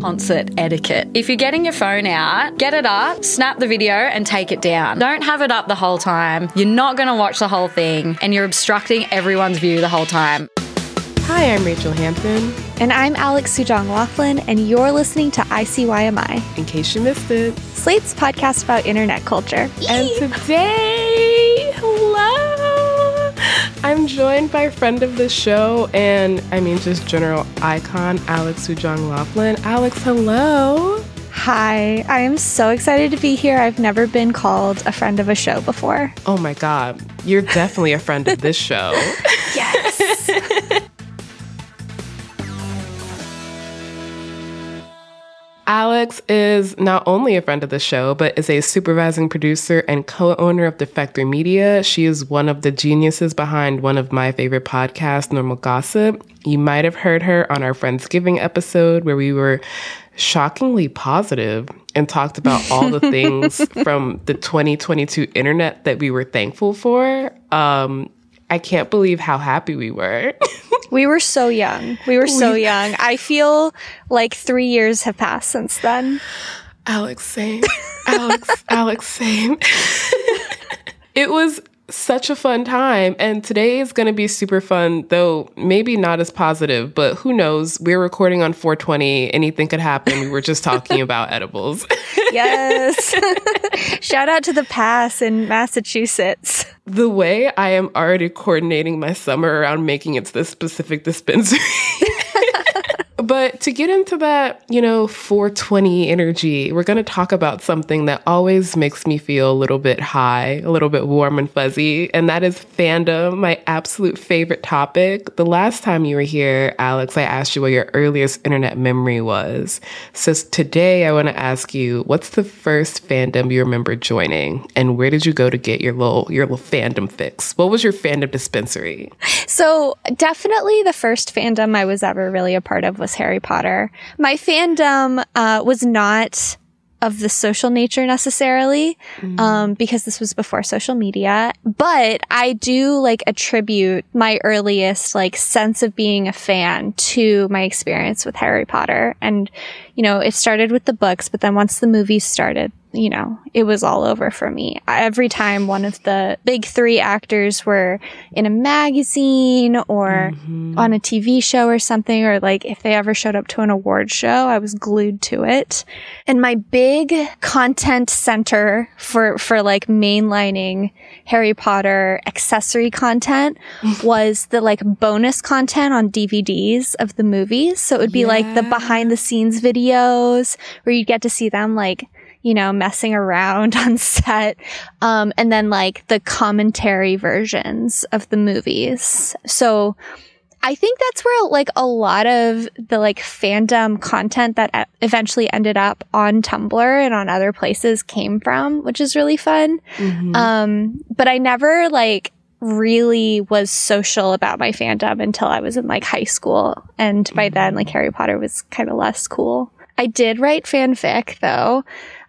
Concert etiquette. If you're getting your phone out, get it up, snap the video, and take it down. Don't have it up the whole time. You're not going to watch the whole thing, and you're obstructing everyone's view the whole time. Hi, I'm Rachelle Hampton. And I'm Alex Sujong Laughlin, and you're listening to ICYMI, In case you missed it. Slate's podcast about internet culture. And today, hello! I'm joined by friend of the show and I mean just general icon, Alex Sujong Laughlin. Alex, hello. Hi, I am so excited to be here. I've never been called a friend of a show before. Oh my god, you're definitely a friend of this show. Yes. Alex is not only a friend of the show, but is a supervising producer and co owner of Defector Media. She is one of the geniuses behind one of my favorite podcasts, Normal Gossip. You might have heard her on our Friendsgiving episode where we were shockingly positive and talked about all the things from the 2022 internet that we were thankful for. Um, I can't believe how happy we were. we were so young. We were so young. I feel like three years have passed since then. Alex, same. Alex, Alex, same. it was such a fun time. And today is going to be super fun, though maybe not as positive, but who knows? We're recording on 420. Anything could happen. We were just talking about edibles. Yes. Shout out to the pass in Massachusetts. the way I am already coordinating my summer around making it to this specific dispensary. But to get into that, you know, 420 energy, we're going to talk about something that always makes me feel a little bit high, a little bit warm and fuzzy, and that is fandom, my absolute favorite topic. The last time you were here, Alex, I asked you what your earliest internet memory was. So today I want to ask you, what's the first fandom you remember joining, and where did you go to get your little your little fandom fix? What was your fandom dispensary? So, definitely the first fandom I was ever really a part of was Harry Potter. My fandom uh, was not of the social nature necessarily, um, because this was before social media. But I do like attribute my earliest like sense of being a fan to my experience with Harry Potter. And, you know, it started with the books, but then once the movies started, you know, it was all over for me. Every time one of the big three actors were in a magazine or mm-hmm. on a TV show or something, or like if they ever showed up to an award show, I was glued to it. And my big content center for, for like mainlining Harry Potter accessory content was the like bonus content on DVDs of the movies. So it would be like the behind the scenes videos where you'd get to see them like you know, messing around on set. Um, and then like the commentary versions of the movies. So I think that's where like a lot of the like fandom content that e- eventually ended up on Tumblr and on other places came from, which is really fun. Um, but I never like really was social about my fandom until I was in like high school. And by then, like Harry Potter was kind of less cool. I did write fanfic though.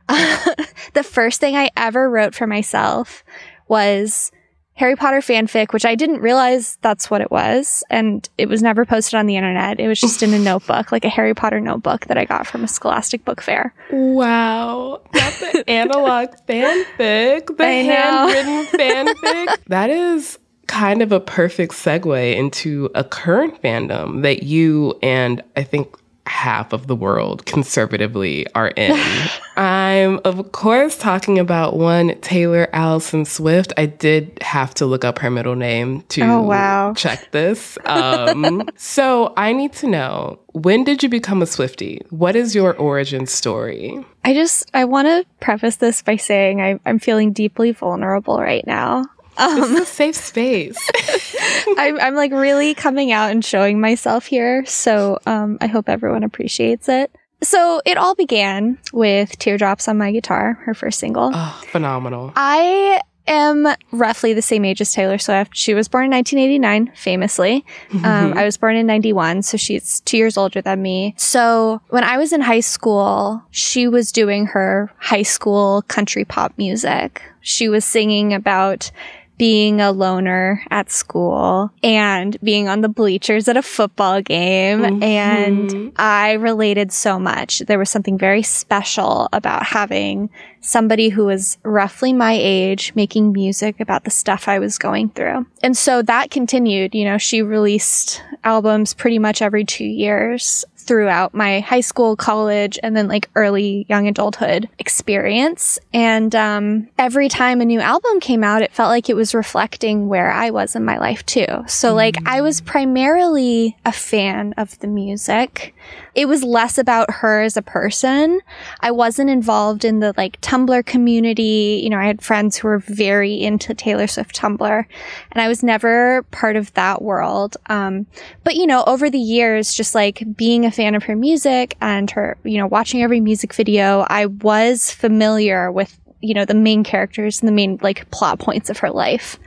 the first thing I ever wrote for myself was Harry Potter fanfic, which I didn't realize that's what it was. And it was never posted on the internet. It was just in a notebook, like a Harry Potter notebook that I got from a scholastic book fair. Wow. Not the analog fanfic, the I handwritten fanfic. That is kind of a perfect segue into a current fandom that you and I think half of the world conservatively are in. I'm, of course, talking about one Taylor Allison Swift. I did have to look up her middle name to Oh, wow. check this. Um, so I need to know when did you become a Swiftie? What is your origin story? I just, I want to preface this by saying I, I'm feeling deeply vulnerable right now. This is a safe space. I'm, I'm like really coming out and showing myself here. So um, I hope everyone appreciates it. So it all began with Teardrops on My Guitar, her first single. oh, phenomenal. I am roughly the same age as Taylor Swift. She was born in 1989, famously. Um, I was born in 91, so she's two years older than me. So when I was in high school, she was doing her high school country pop music. She was singing about being a loner at school and being on the bleachers at a football game. Mm-hmm. And I related so much. There was something very special about having somebody who was roughly my age making music about the stuff I was going through. And so that continued. You know, she released albums pretty much every two years throughout my high school, college, and then like early young adulthood experience. And um, every time a new album came out, it felt like it was reflecting where I was in my life too. So like I was primarily a fan of the music. It was less about her as a person. I wasn't involved in the like Tumblr community. You know, I had friends who were very into Taylor Swift Tumblr, and I was never part of that world. Um, but you know, over the years, just like being a fan of her music and her, you know, watching every music video, I was familiar with you know the main characters and the main like plot points of her life.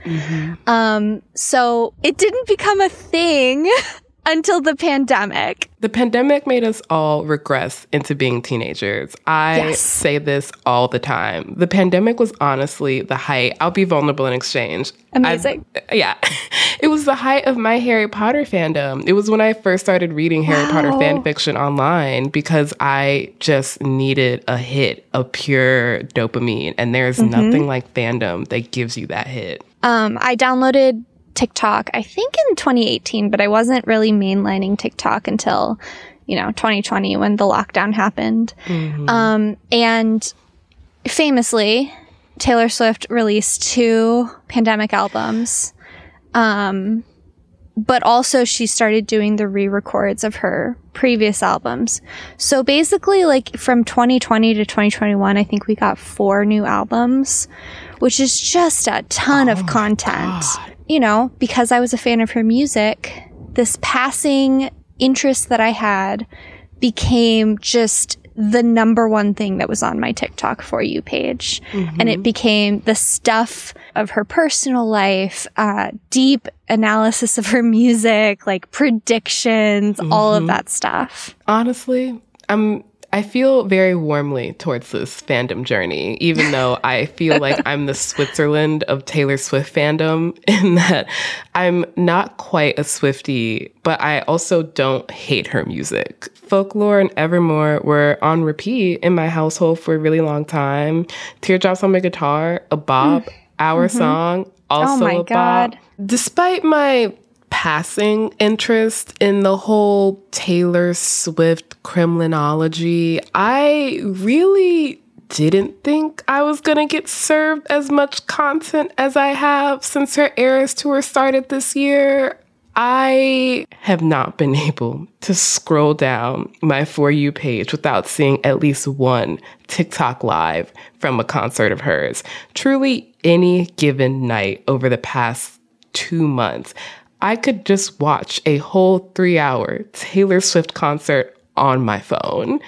Um, so it didn't become a thing until the pandemic. The pandemic made us all regress into being teenagers. I Yes. say this all the time. The pandemic was honestly the height. I'll be vulnerable in exchange. Amazing. I- yeah. It was the height of my Harry Potter fandom. It was when I first started reading Harry Potter fan fiction online because I just needed a hit of pure dopamine. And there's Mm-hmm. nothing like fandom that gives you that hit. Um, I downloaded TikTok, I think in 2018, but I wasn't really mainlining TikTok until, you know, 2020 when the lockdown happened. Um, and famously, Taylor Swift released two pandemic albums. Um, but also she started doing the re-records of her previous albums. So basically like from 2020 to 2021, I think we got four new albums, which is just a ton of content. You know, because I was a fan of her music, this passing interest that I had became just the number one thing that was on my TikTok for you page. And it became the stuff of her personal life, uh, deep analysis of her music, like predictions, all of that stuff. Honestly, I'm I feel very warmly towards this fandom journey, even though I feel like I'm the Switzerland of Taylor Swift fandom in that I'm not quite a Swiftie, but I also don't hate her music. Folklore and Evermore were on repeat in my household for a really long time. Teardrops on my guitar, a bop, mm-hmm. our mm-hmm. song, oh also my a God. bop. Despite my passing interest in the whole Taylor Swift Kremlinology, I really didn't think I was gonna get served as much content as I have since her Eras tour started this year. I have not been able to scroll down my For You page without seeing at least one TikTok live from a concert of hers. Truly, any given night over the past two months, I could just watch a whole three hour Taylor Swift concert on my phone.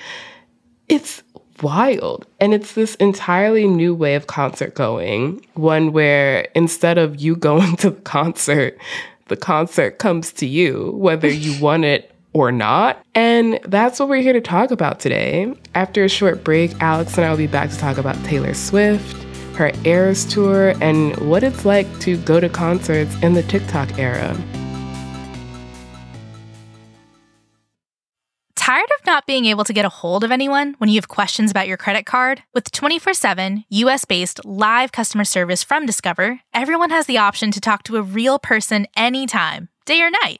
It's wild. And it's this entirely new way of concert going, one where instead of you going to the concert, the concert comes to you, whether you want it or not. And that's what we're here to talk about today. After a short break, Alex and I will be back to talk about Taylor Swift, her Eras tour, and what it's like to go to concerts in the TikTok era. Tired of not being able to get a hold of anyone when you have questions about your credit card? With 24 7 US based live customer service from Discover, everyone has the option to talk to a real person anytime, day or night.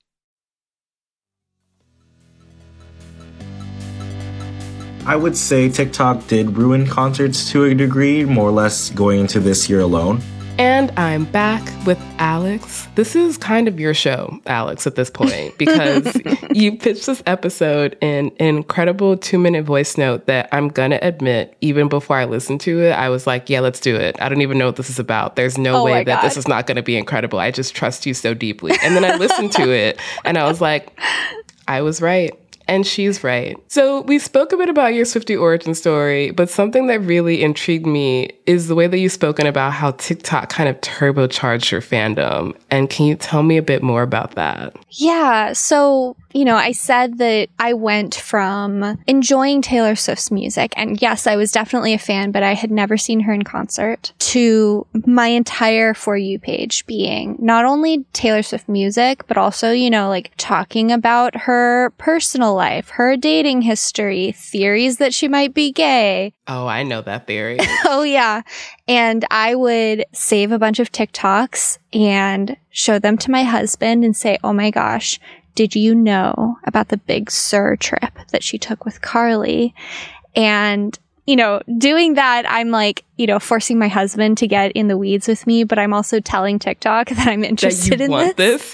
I would say TikTok did ruin concerts to a degree, more or less going into this year alone. And I'm back with Alex. This is kind of your show, Alex, at this point, because you pitched this episode in an incredible two minute voice note that I'm going to admit, even before I listened to it, I was like, yeah, let's do it. I don't even know what this is about. There's no Oh way that God. this is not going to be incredible. I just trust you so deeply. And then I listened to it and I was like, I was right. And she's right. So, we spoke a bit about your Swiftie origin story, but something that really intrigued me is the way that you've spoken about how TikTok kind of turbocharged your fandom. And can you tell me a bit more about that? Yeah. So, you know, I said that I went from enjoying Taylor Swift's music, and yes, I was definitely a fan, but I had never seen her in concert, to my entire For You page being not only Taylor Swift music, but also, you know, like talking about her personal life, her dating history, theories that she might be gay, Oh, I know that theory. oh yeah. And I would save a bunch of TikToks and show them to my husband and say, Oh my gosh, did you know about the Big Sur trip that she took with Carly? And you know, doing that, I'm like, you know, forcing my husband to get in the weeds with me, but I'm also telling TikTok that I'm that interested you in this. this?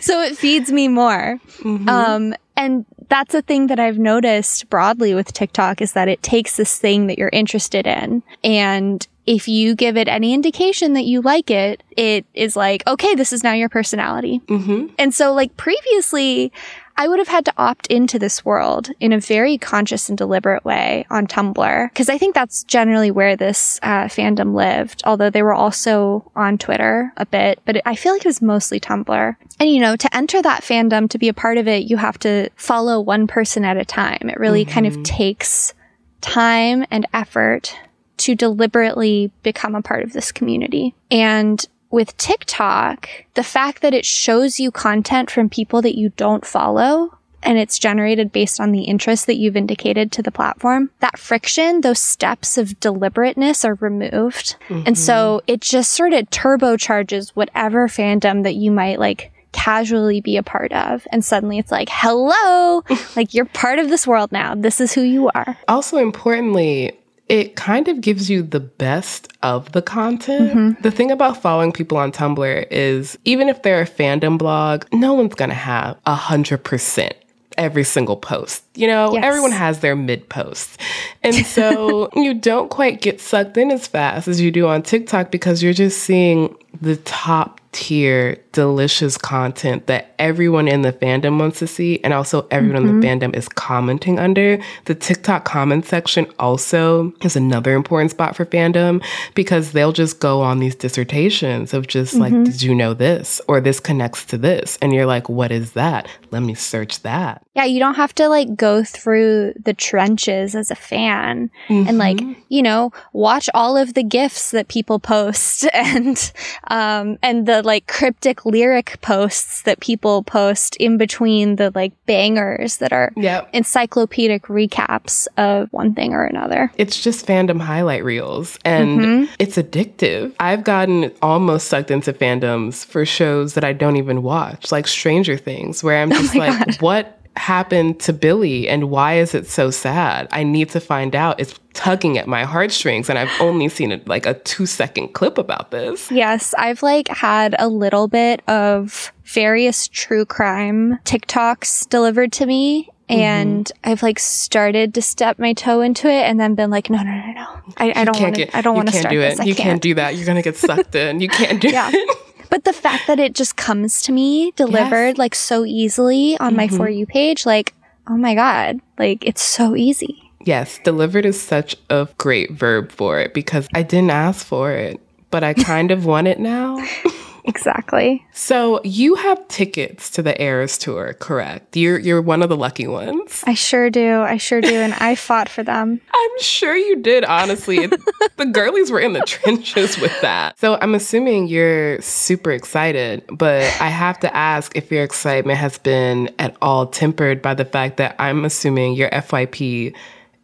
so it feeds me more. Mhm. Um, and that's a thing that I've noticed broadly with TikTok is that it takes this thing that you're interested in. And if you give it any indication that you like it, it is like, okay, this is now your personality. Mhm. And so, like, previously, I would have had to opt into this world in a very conscious and deliberate way on Tumblr, because I think that's generally where this uh, fandom lived, although they were also on Twitter a bit, but it, I feel like it was mostly Tumblr. And, you know, to enter that fandom, to be a part of it, you have to follow one person at a time. It really kind of takes time and effort to deliberately become a part of this community. And with TikTok, the fact that it shows you content from people that you don't follow and it's generated based on the interest that you've indicated to the platform, that friction, those steps of deliberateness are removed. And so mm-hmm. it just sort of turbocharges whatever fandom that you might like casually be a part of. And suddenly it's like, hello, like you're part of this world now. This is who you are. Also, importantly, it kind of gives you the best of the content. Mm-hmm. The thing about following people on Tumblr is even if they're a fandom blog, no one's going to have a hundred percent every single post. You know, Yes. everyone has their mid posts. And so you don't quite get sucked in as fast as you do on TikTok because you're just seeing the top tier delicious content that everyone in the fandom wants to see and also everyone in the mm-hmm. fandom is commenting under. The TikTok comment section also is another important spot for fandom because they'll just go on these dissertations of just like mm-hmm. did you know this or this connects to this and you're like what is that? Let me search that. Yeah, you don't have to like go through the trenches as a fan and like, mm-hmm. you know, watch all of the gifs that people post and Um, and the like cryptic lyric posts that people post in between the like bangers that are Yep. encyclopedic recaps of one thing or another. It's just fandom highlight reels and Mm-hmm. it's addictive. I've gotten almost sucked into fandoms for shows that I don't even watch, like Stranger Things, where I'm Oh just like, what happened to Billy and why is it so sad? I need to find out. It's tugging at my heartstrings and I've only seen it like a two second clip about this. Yes, I've like had a little bit of various true crime TikToks delivered to me. And mm-hmm. I've like started to step my toe into it and then been like, no, no, no, no. I, I don't want to, I don't want to start do this. it. I you can't. can't do that. You're gonna get sucked in. You can't do Yeah. it. But the fact that it just comes to me delivered like so easily on my Mm-hmm. For You page, like, oh my God, like it's so easy. Yes, delivered is such a great verb for it because I didn't ask for it, but I kind of want it now. Exactly. So you have tickets to the Eras tour, correct? You're you're one of the lucky ones. I sure do. I sure do. And I fought for them. I'm sure you did, honestly. The girlies were in the trenches with that. So I'm assuming you're super excited, but I have to ask if your excitement has been at all tempered by the fact that I'm assuming your FYP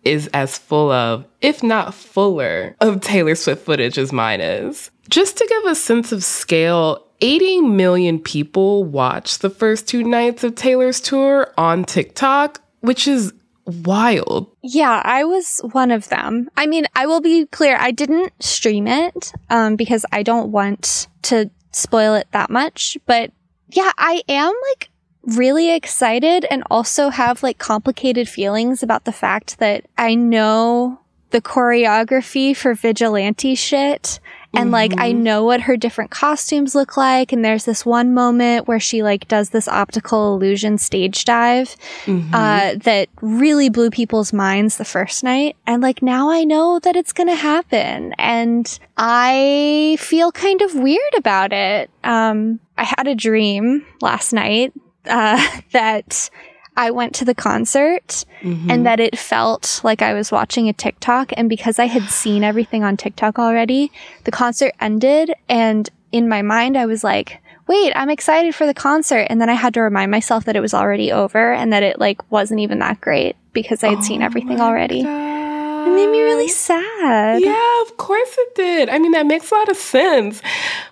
is as full of, if not fuller, of Taylor Swift footage as mine is. Just to give a sense of scale, 80 million people watched the first two nights of Taylor's tour on TikTok, which is wild. Yeah, I was one of them. I mean, I will be clear, I didn't stream it um, because I don't want to spoil it that much. But yeah, I am like really excited and also have like complicated feelings about the fact that I know the choreography for vigilante shit. And like, I know what her different costumes look like. And there's this one moment where she like does this optical illusion stage dive, uh, that really blew people's minds the first night. And like, now I know that it's going to happen. And I feel kind of weird about it. Um, I had a dream last night, uh, that I went to the concert mm-hmm. and that it felt like I was watching a TikTok. And because I had seen everything on TikTok already, the concert ended. And in my mind, I was like, wait, I'm excited for the concert. And then I had to remind myself that it was already over and that it like wasn't even that great because I had seen oh everything already. It made me really sad. Yeah, of course it did. I mean, that makes a lot of sense.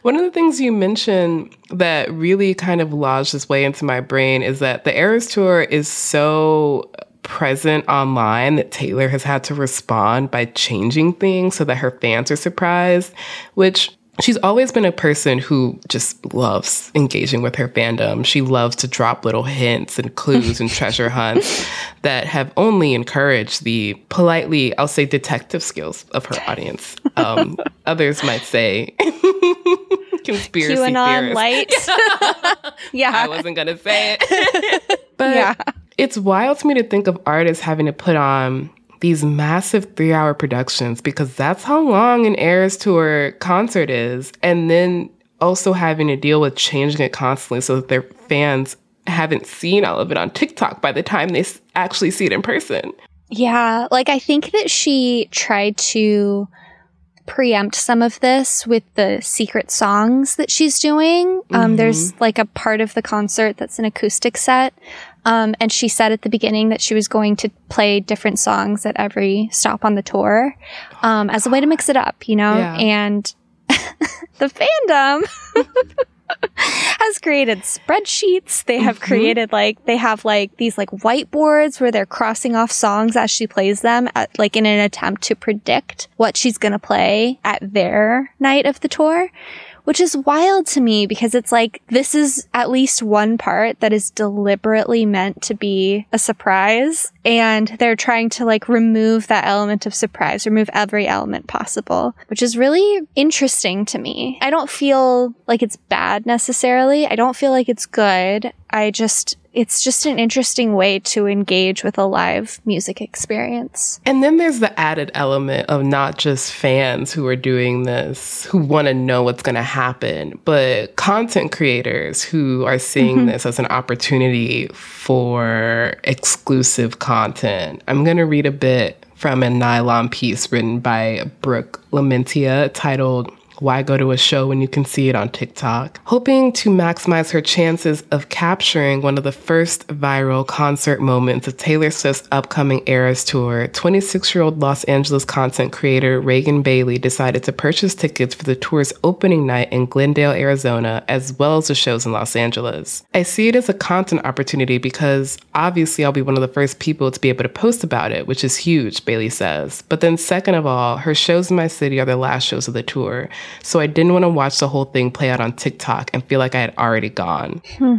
One of the things you mentioned that really kind of lodged its way into my brain is that the Eras Tour is so present online that Taylor has had to respond by changing things so that her fans are surprised, which She's always been a person who just loves engaging with her fandom. She loves to drop little hints and clues and treasure hunts that have only encouraged the politely, I'll say, detective skills of her audience. Um, others might say conspiracy QAnon theorists. light. yeah. I wasn't gonna say it. but Yeah. it's wild to me to think of artists having to put on these massive three hour productions because that's how long an Eras Tour concert is. And then also having to deal with changing it constantly so that their fans haven't seen all of it on TikTok by the time they actually see it in person. Yeah, like I think that she tried to preempt some of this with the secret songs that she's doing. Um, there's like a part of the concert that's an acoustic set. Um, and she said at the beginning that she was going to play different songs at every stop on the tour um, as a way to mix it up, you know? Yeah. And the fandom has created spreadsheets. They have created like they have like these like whiteboards where they're crossing off songs as she plays them at, like in an attempt to predict what she's going to play at their night of the tour. Which is wild to me because it's like this is at least one part that is deliberately meant to be a surprise and they're trying to like remove that element of surprise, remove every element possible, which is really interesting to me. I don't feel like it's bad necessarily. I don't feel like it's good. I just, it's just an interesting way to engage with a live music experience. And then there's the added element of not just fans who are doing this, who want to know what's going to happen, but content creators who are seeing mm-hmm. this as an opportunity for exclusive content. I'm going to read a bit from a nylon piece written by Brooke LaMantia titled Why go to a show when you can see it on TikTok? Hoping to maximize her chances of capturing one of the first viral concert moments of Taylor Swift's upcoming Eras tour, 26 year old Los Angeles content creator Reagan Bailey decided to purchase tickets for the tour's opening night in Glendale, Arizona, as well as the shows in Los Angeles. I see it as a content opportunity because obviously I'll be one of the first people to be able to post about it, which is huge, Bailey says. But then, second of all, her shows in my city are the last shows of the tour. So I didn't want to watch the whole thing play out on TikTok and feel like I had already gone. Hmm.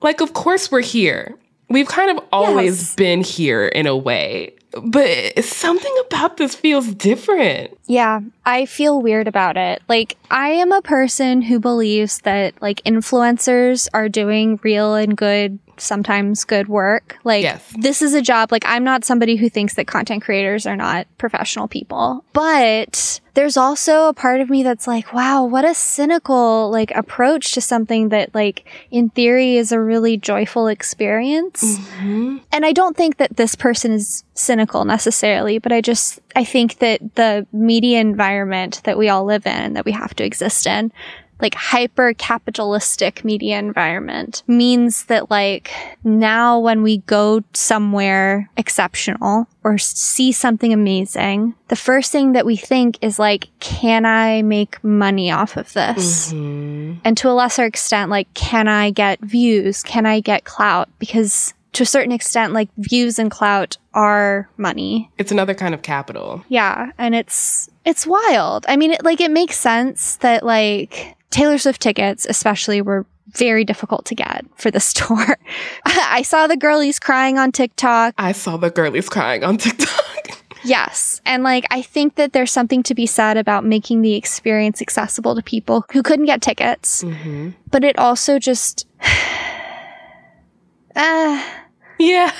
Like, of course, we're here. We've kind of always Yes. been here in a way, but something about this feels different. Yeah, I feel weird about it. Like, I am a person who believes that, like, influencers are doing real and good, sometimes good work. Like, Yes. this is a job. Like, I'm not somebody who thinks that content creators are not professional people. But there's also a part of me that's like, wow, what a cynical, like, approach to something that, like, in theory is a really joyful experience. Mm-hmm. And I don't think that this person is cynical necessarily, but I just, I think that the media environment that we all live in and that we have to exist in, like hyper capitalistic media environment means that like now when we go somewhere exceptional or see something amazing, the first thing that we think is like, can I make money off of this? Mm-hmm. And to a lesser extent, like, can I get views? Can I get clout? Because to a certain extent, like views and clout are money. It's another kind of capital. Yeah, and it's it's wild. I mean, it, like it makes sense that like Taylor Swift tickets, especially, were very difficult to get for this tour. I saw the girlies crying on TikTok. I saw the girlies crying on TikTok. Yes. And like, I think that there's something to be said about making the experience accessible to people who couldn't get tickets. But it also just. uh, yeah.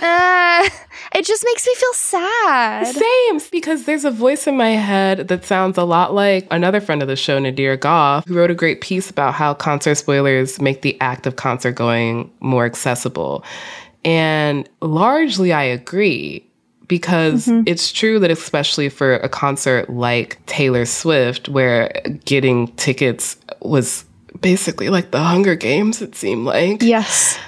uh, it just makes me feel sad. Same, because there's a voice in my head that sounds a lot like another friend of the show, Nadira Goffe, who wrote a great piece about how concert spoilers make the act of concert going more accessible. And largely, I agree because mm-hmm. it's true that, especially for a concert like Taylor Swift, where getting tickets was basically like the Hunger Games, it seemed like Yes.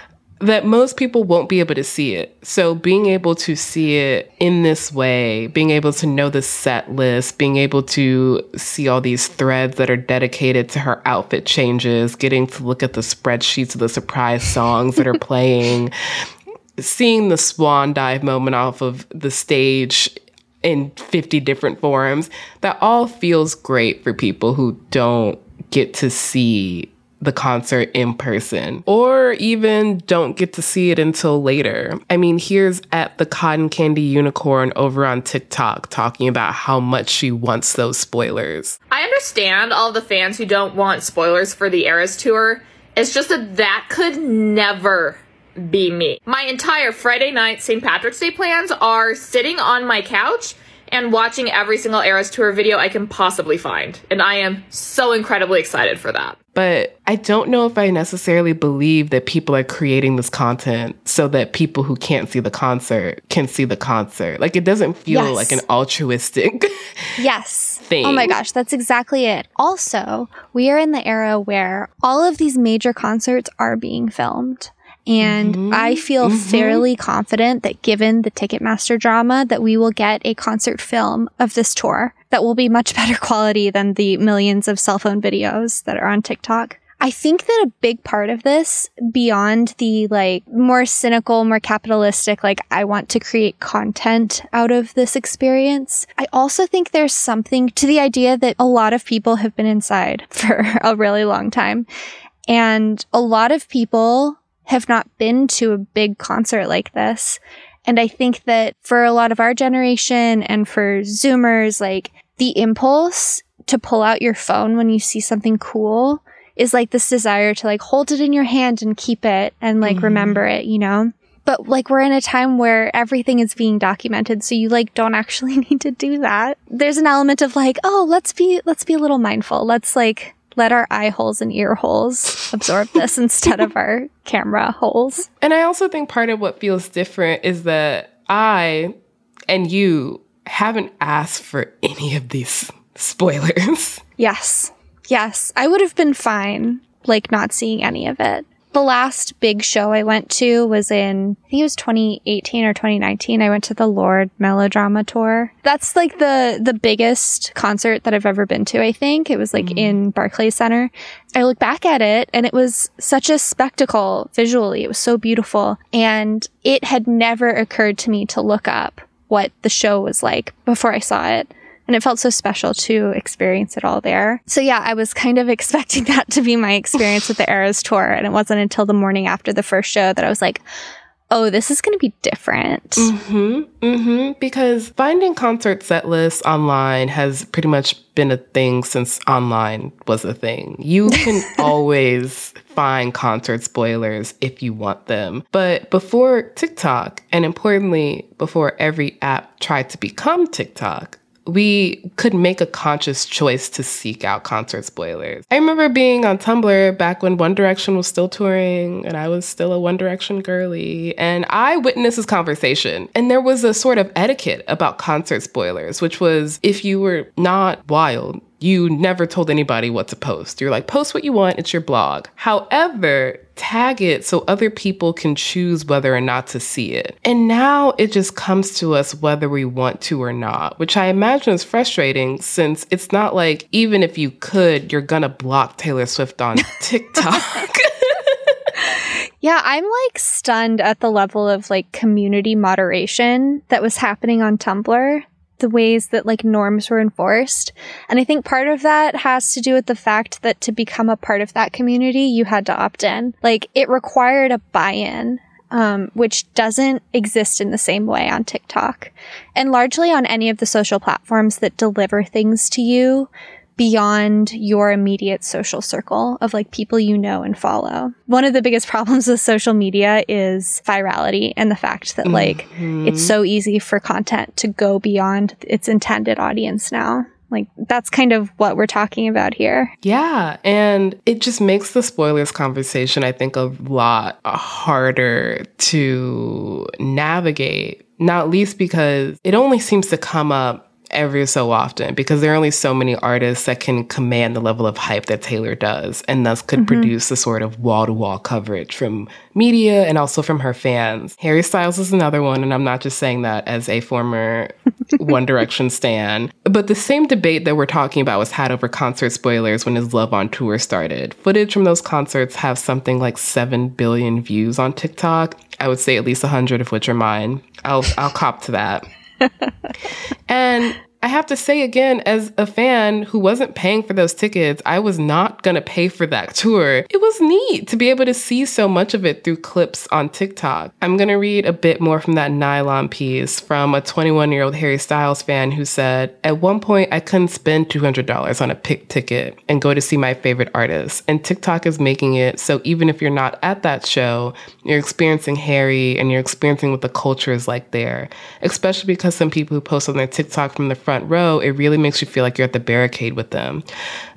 That most people won't be able to see it. So being able to see it in this way, being able to know the set list, being able to see all these threads that are dedicated to her outfit changes, getting to look at the spreadsheets of the surprise songs that are playing, seeing the swan dive moment off of the stage in 50 different forms, that all feels great for people who don't get to see the concert in person or even don't get to see it until later. I mean, here's at the Cotton Candy Unicorn over on TikTok talking about how much she wants those spoilers. I understand all the fans who don't want spoilers for the Eras tour. It's just that that could never be me. My entire Friday night St. Patrick's Day plans are sitting on my couch and watching every single Eras tour video I can possibly find. And I am so incredibly excited for that. But I don't know if I necessarily believe that people are creating this content so that people who can't see the concert can see the concert. Like it doesn't feel Yes. like an altruistic Yes. thing. Oh my gosh, that's exactly it. Also, we are in the era where all of these major concerts are being filmed. And mm-hmm. I feel mm-hmm. fairly confident that given the Ticketmaster drama that we will get a concert film of this tour that will be much better quality than the millions of cell phone videos that are on TikTok. I think that a big part of this, beyond the like more cynical, more capitalistic, like I want to create content out of this experience, I also think there's something to the idea that a lot of people have been inside for a really long time. And a lot of people have not been to a big concert like this. And I think that for a lot of our generation and for Zoomers, like the impulse to pull out your phone when you see something cool is like this desire to like hold it in your hand and keep it and like mm-hmm. remember it, you know? But like we're in a time where everything is being documented, so you like don't actually need to do that. There's an element of like, oh, let's be let's be a little mindful. Let's like let our eye holes and ear holes absorb this instead of our camera holes. And I also think part of what feels different is that I and you haven't asked for any of these spoilers. Yes. Yes. I would have been fine, like, not seeing any of it. The last big show I went to was in, I think it was 2018 or 2019. I went to the Lorde Melodrama Tour. That's like the, the biggest concert that I've ever been to, I think. It was like mm-hmm. in Barclays Center. I look back at it and it was such a spectacle visually. It was so beautiful. And it had never occurred to me to look up what the show was like before I saw it. And it felt so special to experience it all there. So yeah, I was kind of expecting that to be my experience with the Eras tour. And it wasn't until the morning after the first show that I was like, oh, this is going to be different. hmm hmm Because finding concert set lists online has pretty much been a thing since online was a thing. You can always find concert spoilers if you want them. But before TikTok, and importantly, before every app tried to become TikTok, we could make a conscious choice to seek out concert spoilers. I remember being on Tumblr back when One Direction was still touring and I was still a One Direction girly, and I witnessed this conversation. And there was a sort of etiquette about concert spoilers, which was if you were not wild, you never told anybody what to post. You're like, post what you want, it's your blog. However, tag it so other people can choose whether or not to see it. And now it just comes to us whether we want to or not, which I imagine is frustrating since it's not like even if you could, you're gonna block Taylor Swift on TikTok. Yeah, I'm like stunned at the level of like community moderation that was happening on Tumblr, the ways that like norms were enforced. And I think part of that has to do with the fact that to become a part of that community, you had to opt in. Like it required a buy in. Um, which doesn't exist in the same way on TikTok and largely on any of the social platforms that deliver things to you beyond your immediate social circle of like people you know and follow. One of the biggest problems with social media is virality and the fact that like mm-hmm. it's so easy for content to go beyond its intended audience now. Like that's kind of what we're talking about here. Yeah, and it just makes the spoilers conversation, I think, a lot harder to navigate, not least because it only seems to come up every so often because there are only so many artists that can command the level of hype that Taylor does and thus could mm-hmm. produce the sort of wall to wall coverage from media and also from her fans. Harry Styles is another one, and I'm not just saying that as a former One Direction stan. But the same debate that we're talking about was had over concert spoilers when his Love on Tour started. Footage from those concerts have something like 7 billion views on TikTok. I would say at least 100 of which are mine. I'll, I'll cop to that. and I have to say again, as a fan who wasn't paying for those tickets, I was not going to pay for that tour. It was neat to be able to see so much of it through clips on TikTok. I'm going to read a bit more from that nylon piece from a 21 year old Harry Styles fan who said, At one point, I couldn't spend $200 on a pick ticket and go to see my favorite artist. And TikTok is making it so even if you're not at that show, you're experiencing Harry and you're experiencing what the culture is like there. Especially because some people who post on their TikTok from the front row, it really makes you feel like you're at the barricade with them.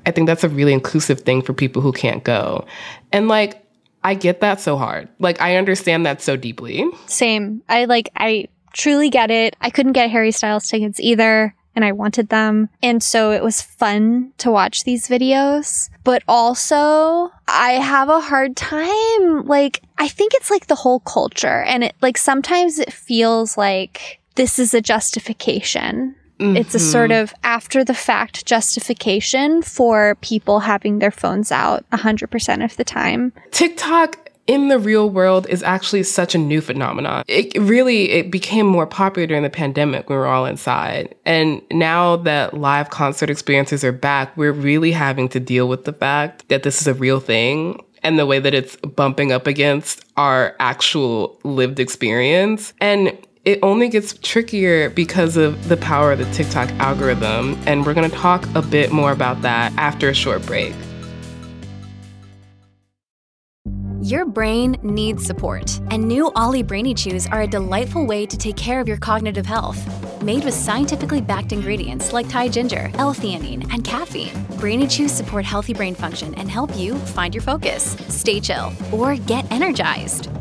I think that's a really inclusive thing for people who can't go. And like, I get that so hard. Like, I understand that so deeply. Same. I like, I truly get it. I couldn't get Harry Styles tickets either. And I wanted them. And so it was fun to watch these videos. But also, I have a hard time. Like, I think it's like the whole culture. And it, like, sometimes it feels like this is a justification it's a sort mm-hmm. of after the fact justification for people having their phones out 100% of the time. TikTok in the real world is actually such a new phenomenon. It really it became more popular during the pandemic when we were all inside. And now that live concert experiences are back, we're really having to deal with the fact that this is a real thing and the way that it's bumping up against our actual lived experience. And it only gets trickier because of the power of the TikTok algorithm. And we're going to talk a bit more about that after a short break. Your brain needs support, and new Olly Brainy Chews are a delightful way to take care of your cognitive health. Made with scientifically backed ingredients like Thai ginger, L-theanine, and caffeine, Brainy Chews support healthy brain function and help you find your focus, stay chill, or get energized.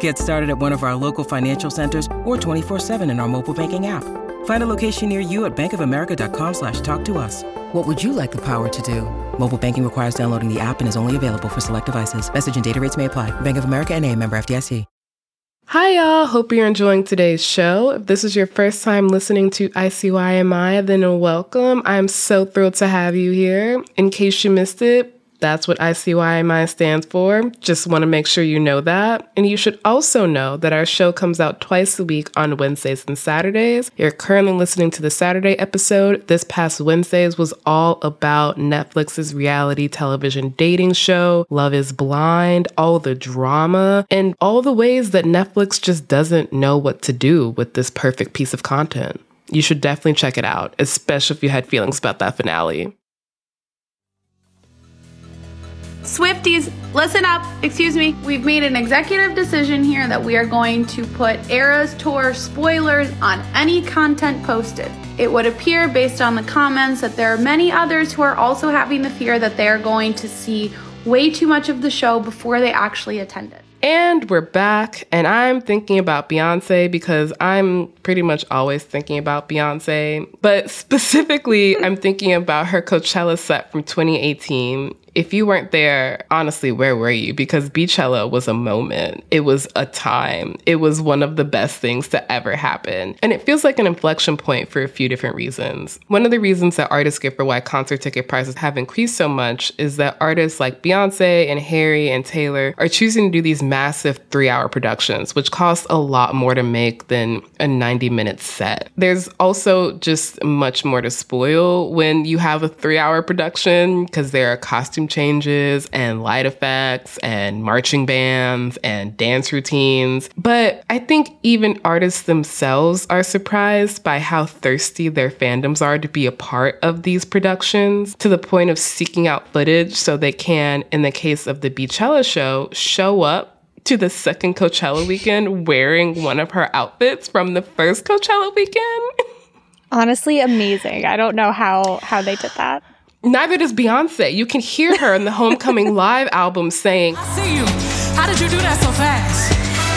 Get started at one of our local financial centers or 24-7 in our mobile banking app. Find a location near you at bankofamerica.com slash talk to us. What would you like the power to do? Mobile banking requires downloading the app and is only available for select devices. Message and data rates may apply. Bank of America and a member FDIC. Hi, y'all. Hope you're enjoying today's show. If this is your first time listening to ICYMI, then welcome. I'm so thrilled to have you here. In case you missed it, that's what ICYMI stands for. Just want to make sure you know that. And you should also know that our show comes out twice a week on Wednesdays and Saturdays. You're currently listening to the Saturday episode. This past Wednesdays was all about Netflix's reality television dating show, Love is Blind, all the drama, and all the ways that Netflix just doesn't know what to do with this perfect piece of content. You should definitely check it out, especially if you had feelings about that finale. Swifties, listen up. Excuse me. We've made an executive decision here that we are going to put Eras Tour spoilers on any content posted. It would appear, based on the comments, that there are many others who are also having the fear that they are going to see way too much of the show before they actually attend it. And we're back, and I'm thinking about Beyonce because I'm pretty much always thinking about Beyonce. But specifically, I'm thinking about her Coachella set from 2018. If you weren't there, honestly, where were you? Because Beachella was a moment. It was a time. It was one of the best things to ever happen. And it feels like an inflection point for a few different reasons. One of the reasons that artists give for why concert ticket prices have increased so much is that artists like Beyonce and Harry and Taylor are choosing to do these massive three hour productions, which cost a lot more to make than a 90 minute set. There's also just much more to spoil when you have a three hour production because there are costume changes and light effects and marching bands and dance routines. But I think even artists themselves are surprised by how thirsty their fandoms are to be a part of these productions to the point of seeking out footage so they can, in the case of the Beachella show, show up to the second Coachella weekend wearing one of her outfits from the first Coachella weekend. Honestly, amazing. I don't know how how they did that. Neither does Beyonce. You can hear her in the Homecoming Live album saying, I see you. How did you do that so fast?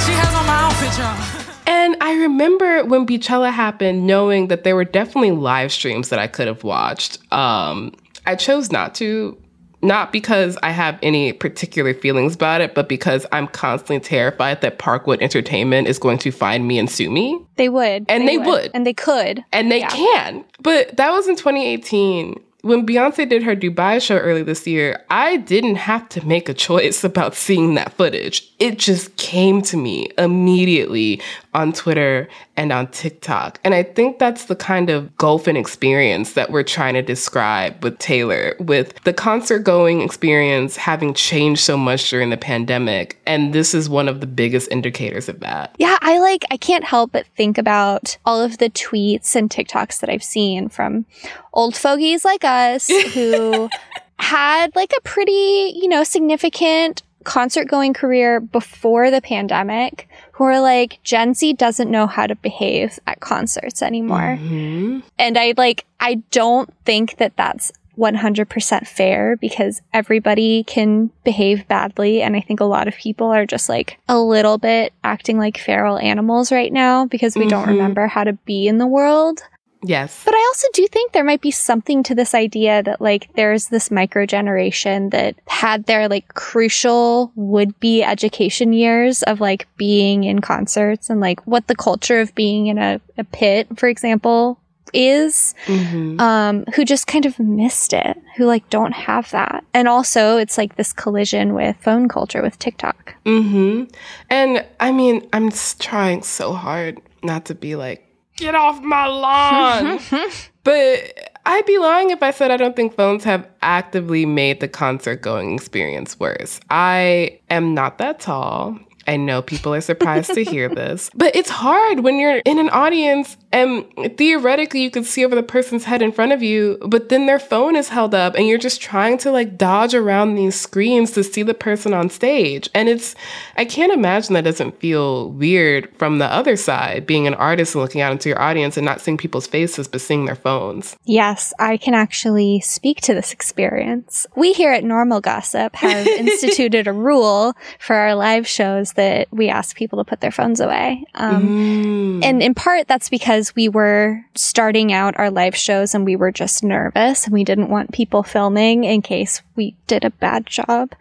She has on my outfit, y'all. And I remember when Beachella happened, knowing that there were definitely live streams that I could have watched. Um, I chose not to, not because I have any particular feelings about it, but because I'm constantly terrified that Parkwood Entertainment is going to find me and sue me. They would. And they, would. And they could. And they Yeah. can. But that was in 2018. When Beyonce did her Dubai show early this year, I didn't have to make a choice about seeing that footage. It just came to me immediately on Twitter and on TikTok. And I think that's the kind of gulf golfing experience that we're trying to describe with Taylor, with the concert going experience having changed so much during the pandemic. And this is one of the biggest indicators of that. Yeah, I like I can't help but think about all of the tweets and TikToks that I've seen from old fogies like us who had like a pretty, you know, significant concert going career before the pandemic who are like Gen Z doesn't know how to behave at concerts anymore. Mm-hmm. And I like I don't think that that's 100% fair because everybody can behave badly and I think a lot of people are just like a little bit acting like feral animals right now because we don't Mhm. remember how to be in the world. Yes. But I also do think there might be something to this idea that like there's this micro generation that had their like crucial would be education years of like being in concerts and like what the culture of being in a, a pit, for example, is Mhm. um, who just kind of missed it, who like don't have that. And also, it's like this collision with phone culture with TikTok. hmm And I mean, I'm trying so hard not to be like, get off my lawn. but I'd be lying if I said I don't think phones have actively made the concert going experience worse. I am not that tall. I know people are surprised to hear this, but it's hard when you're in an audience and theoretically you can see over the person's head in front of you, but then their phone is held up and you're just trying to like dodge around these screens to see the person on stage. And it's, I can't imagine that doesn't feel weird from the other side, being an artist and looking out into your audience and not seeing people's faces, but seeing their phones. Yes, I can actually speak to this experience. We here at Normal Gossip have instituted a rule for our live shows that we ask people to put their phones away. Um, And in part, that's because we were starting out our live shows and we were just nervous and we didn't want people filming in case we did a bad job.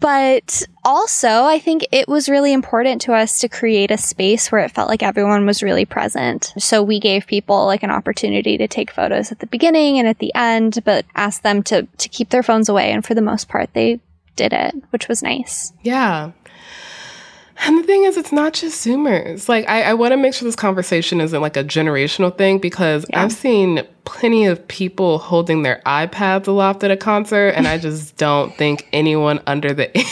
But also, I think it was really important to us to create a space where it felt like everyone was really present. So we gave people like an opportunity to take photos at the beginning and at the end, but asked them to, to keep their phones away. And for the most part, they did it, which was nice. Yeah. And the thing is, it's not just Zoomers. Like, I, I want to make sure this conversation isn't like a generational thing because I've seen plenty of people holding their iPads aloft at a concert, and I just don't think anyone under the age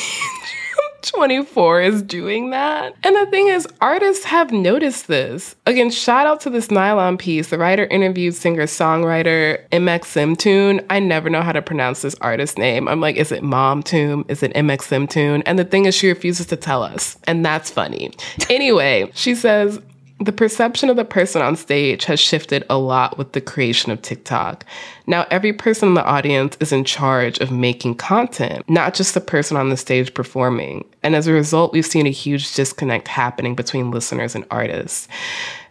24 is doing that. And the thing is, artists have noticed this. Again, shout out to this nylon piece. The writer interviewed singer songwriter mxmtoon. I never know how to pronounce this artist's name. I'm like, is it Mom Tune? Is it MXM Tune? And the thing is, she refuses to tell us. And that's funny. Anyway, she says, the perception of the person on stage has shifted a lot with the creation of TikTok. Now, every person in the audience is in charge of making content, not just the person on the stage performing. And as a result, we've seen a huge disconnect happening between listeners and artists.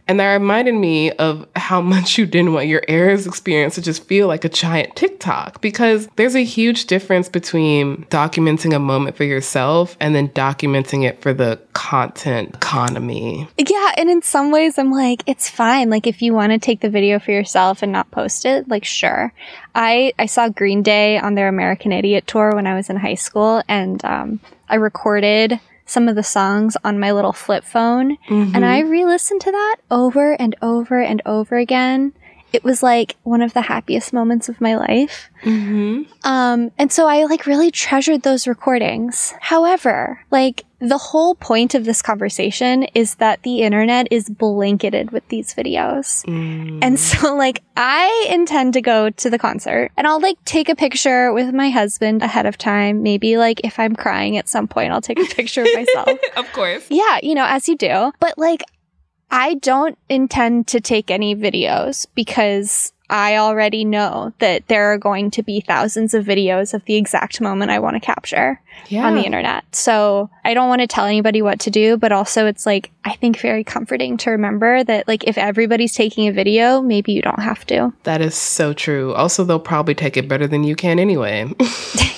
And that reminded me of how much you didn't want your Eras experience to just feel like a giant TikTok because there's a huge difference between documenting a moment for yourself and then documenting it for the content economy. Yeah, and in some ways, I'm like, it's fine. Like, if you want to take the video for yourself and not post it, like, sure. I I saw Green Day on their American Idiot tour when I was in high school, and um, I recorded some of the songs on my little flip phone, and I re-listened to that over and over and over again. It was like one of the happiest moments of my life. Mm-hmm. Um, and so I like really treasured those recordings. However, like the whole point of this conversation is that the internet is blanketed with these videos. Mm. And so like I intend to go to the concert and I'll like take a picture with my husband ahead of time. Maybe like if I'm crying at some point, I'll take a picture of myself. of course. Yeah, you know, as you do. But like, I don't intend to take any videos because I already know that there are going to be thousands of videos of the exact moment I want to capture on the internet. So I don't want to tell anybody what to do, but also it's like, I think very comforting to remember that like if everybody's taking a video, maybe you don't have to. That is so true. Also, they'll probably take it better than you can anyway.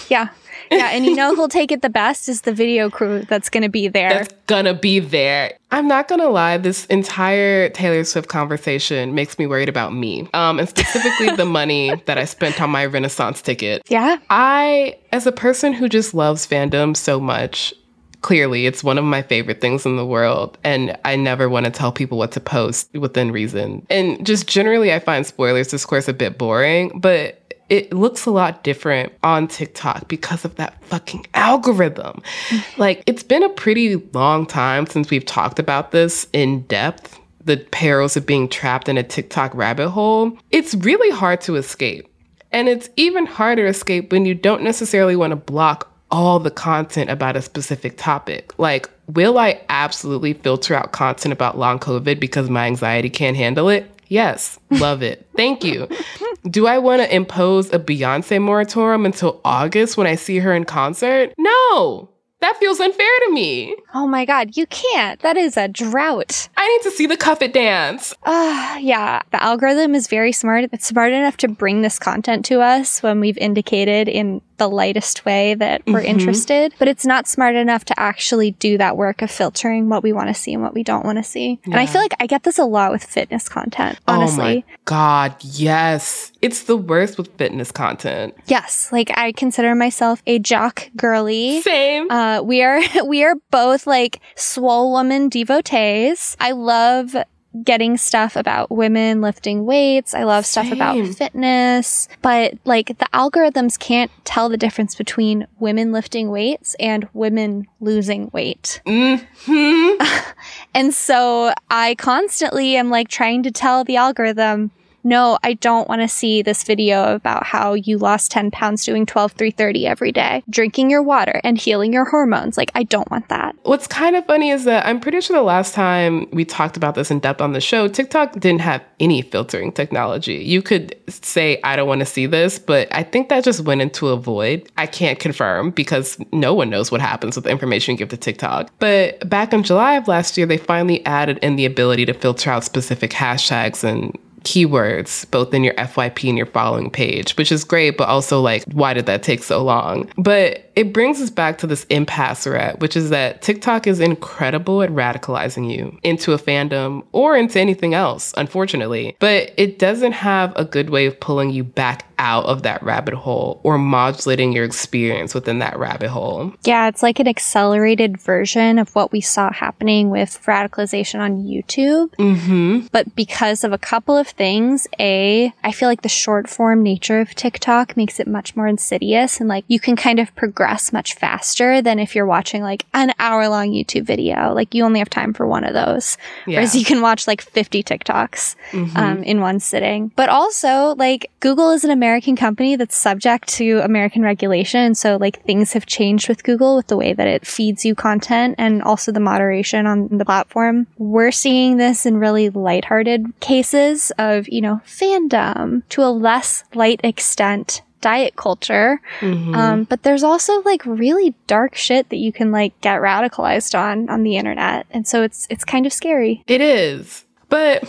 Yeah. Yeah. And you know who'll take it the best is the video crew that's going to be there. That's gonna be there. I'm not gonna lie, this entire Taylor Swift conversation makes me worried about me. Um, and specifically the money that I spent on my Renaissance ticket. Yeah. I, as a person who just loves fandom so much, clearly it's one of my favorite things in the world. And I never want to tell people what to post within reason. And just generally, I find spoilers discourse a bit boring, but it looks a lot different on TikTok because of that fucking algorithm. Mm-hmm. like, it's been a pretty long time since we've talked about this in depth the perils of being trapped in a TikTok rabbit hole. It's really hard to escape. And it's even harder to escape when you don't necessarily want to block all the content about a specific topic. Like, will I absolutely filter out content about long COVID because my anxiety can't handle it? Yes, love it. Thank you. Do I want to impose a Beyonce moratorium until August when I see her in concert? No, that feels unfair to me. Oh my God, you can't. That is a drought. I need to see the cuff it dance. Uh, yeah, the algorithm is very smart. It's smart enough to bring this content to us when we've indicated in the lightest way that we're Mhm. interested, but it's not smart enough to actually do that work of filtering what we want to see and what we don't want to see. And I feel like I get this a lot with fitness content, honestly. Oh my God, yes. It's the worst with fitness content. Yes, like I consider myself a jock girly. Same. Uh, we are we are both like swole woman devotees. I love getting stuff about women lifting weights. I love stuff about fitness, but like the algorithms can't tell the difference between women lifting weights and women losing weight. Mm-hmm. And so I constantly am like trying to tell the algorithm, no, I don't want to see this video about how you lost 10 pounds doing 12 330 every day, drinking your water and healing your hormones. Like, I don't want that. What's kind of funny is that I'm pretty sure the last time we talked about this in depth on the show, TikTok didn't have any filtering technology. You could say, I don't want to see this, but I think that just went into a void. I can't confirm because no one knows what happens with the information you give to TikTok. But back in July of last year, they finally added in the ability to filter out specific hashtags and keywords both in your FYP and your following page, which is great, but also like, why did that take so long? But it brings us back to this impasse we're at, which is that TikTok is incredible at radicalizing you into a fandom or into anything else, unfortunately. But it doesn't have a good way of pulling you back out of that rabbit hole or modulating your experience within that rabbit hole. Yeah, it's like an accelerated version of what we saw happening with radicalization on YouTube. Mm-hmm. But because of a couple of things, A, I feel like the short form nature of TikTok makes it much more insidious and like you can kind of progress much faster than if you're watching like an hour long YouTube video. Like you only have time for one of those. Whereas you can watch like 50 TikToks Mhm. um, in one sitting. But also, like, Google is an American company that's subject to American regulation. And so, like, things have changed with Google with the way that it feeds you content and also the moderation on the platform. We're seeing this in really lighthearted cases of, you know, fandom to a less light extent. Diet culture. Mhm. Um, but there's also like really dark shit that you can like get radicalized on on the internet. And so it's it's kind of scary. It is. But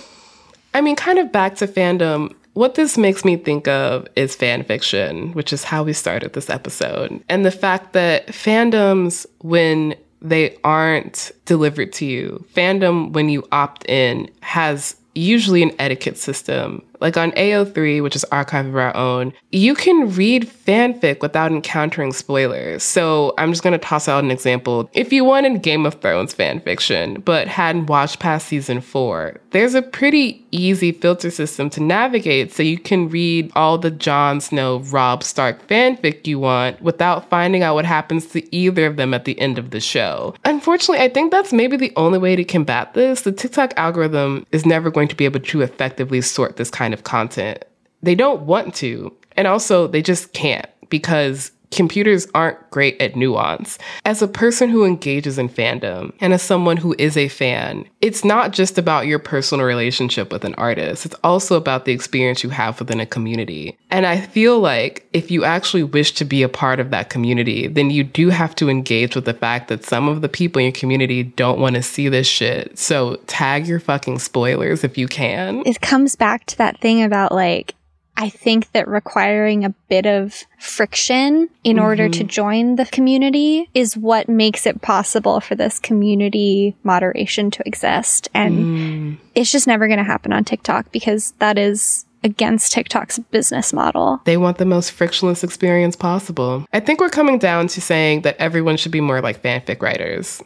I mean, kind of back to fandom, what this makes me think of is fan fiction, which is how we started this episode. And the fact that fandoms, when they aren't delivered to you, fandom, when you opt in, has usually an etiquette system. Like on AO3, which is Archive of Our Own, you can read fanfic without encountering spoilers. So I'm just going to toss out an example. If you wanted Game of Thrones fanfiction, but hadn't watched past season four, there's a pretty easy filter system to navigate so you can read all the Jon Snow, Robb Stark fanfic you want without finding out what happens to either of them at the end of the show. Unfortunately, I think that's maybe the only way to combat this. The TikTok algorithm is never going to be able to effectively sort this kind of content. They don't want to, and also they just can't because computers aren't great at nuance. As a person who engages in fandom and as someone who is a fan, it's not just about your personal relationship with an artist, it's also about the experience you have within a community. And I feel like if you actually wish to be a part of that community, then you do have to engage with the fact that some of the people in your community don't want to see this shit. So tag your fucking spoilers if you can. it comes back to that thing about like I think that requiring a bit of friction in order to Mhm. join the community is what makes it possible for this community moderation to exist. And Mm. it's just never going to happen on TikTok because that is against TikTok's business model. They want the most frictionless experience possible. I think we're coming down to saying that everyone should be more like fanfic writers.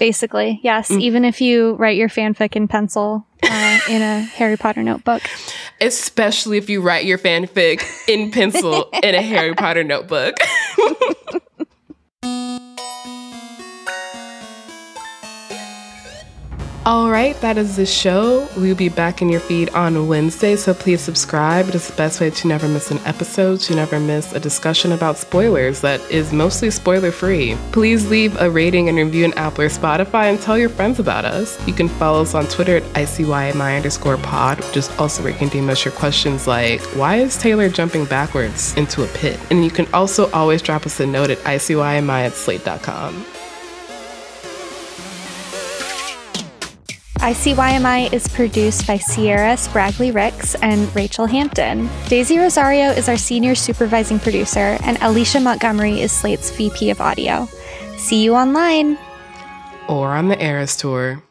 Basically, yes. Even if you write your fanfic in pencil uh, in a Harry Potter notebook. Especially if you write your fanfic in pencil in a Harry Potter notebook. All right, that is the show. We'll be back in your feed on Wednesday, so please subscribe. It is the best way to never miss an episode, to never miss a discussion about spoilers that is mostly spoiler free. Please leave a rating and review in Apple or Spotify and tell your friends about us. You can follow us on Twitter at ICYMI underscore pod, which is also where you can DM us your questions like, why is Taylor jumping backwards into a pit? And you can also always drop us a note at ICYMI at slate.com. ICYMI is produced by Sierra Spragley Ricks and Rachelle Hampton. Daisy Rosario is our senior supervising producer, and Alicia Montgomery is Slate's VP of audio. See you online. Or on the Eras Tour.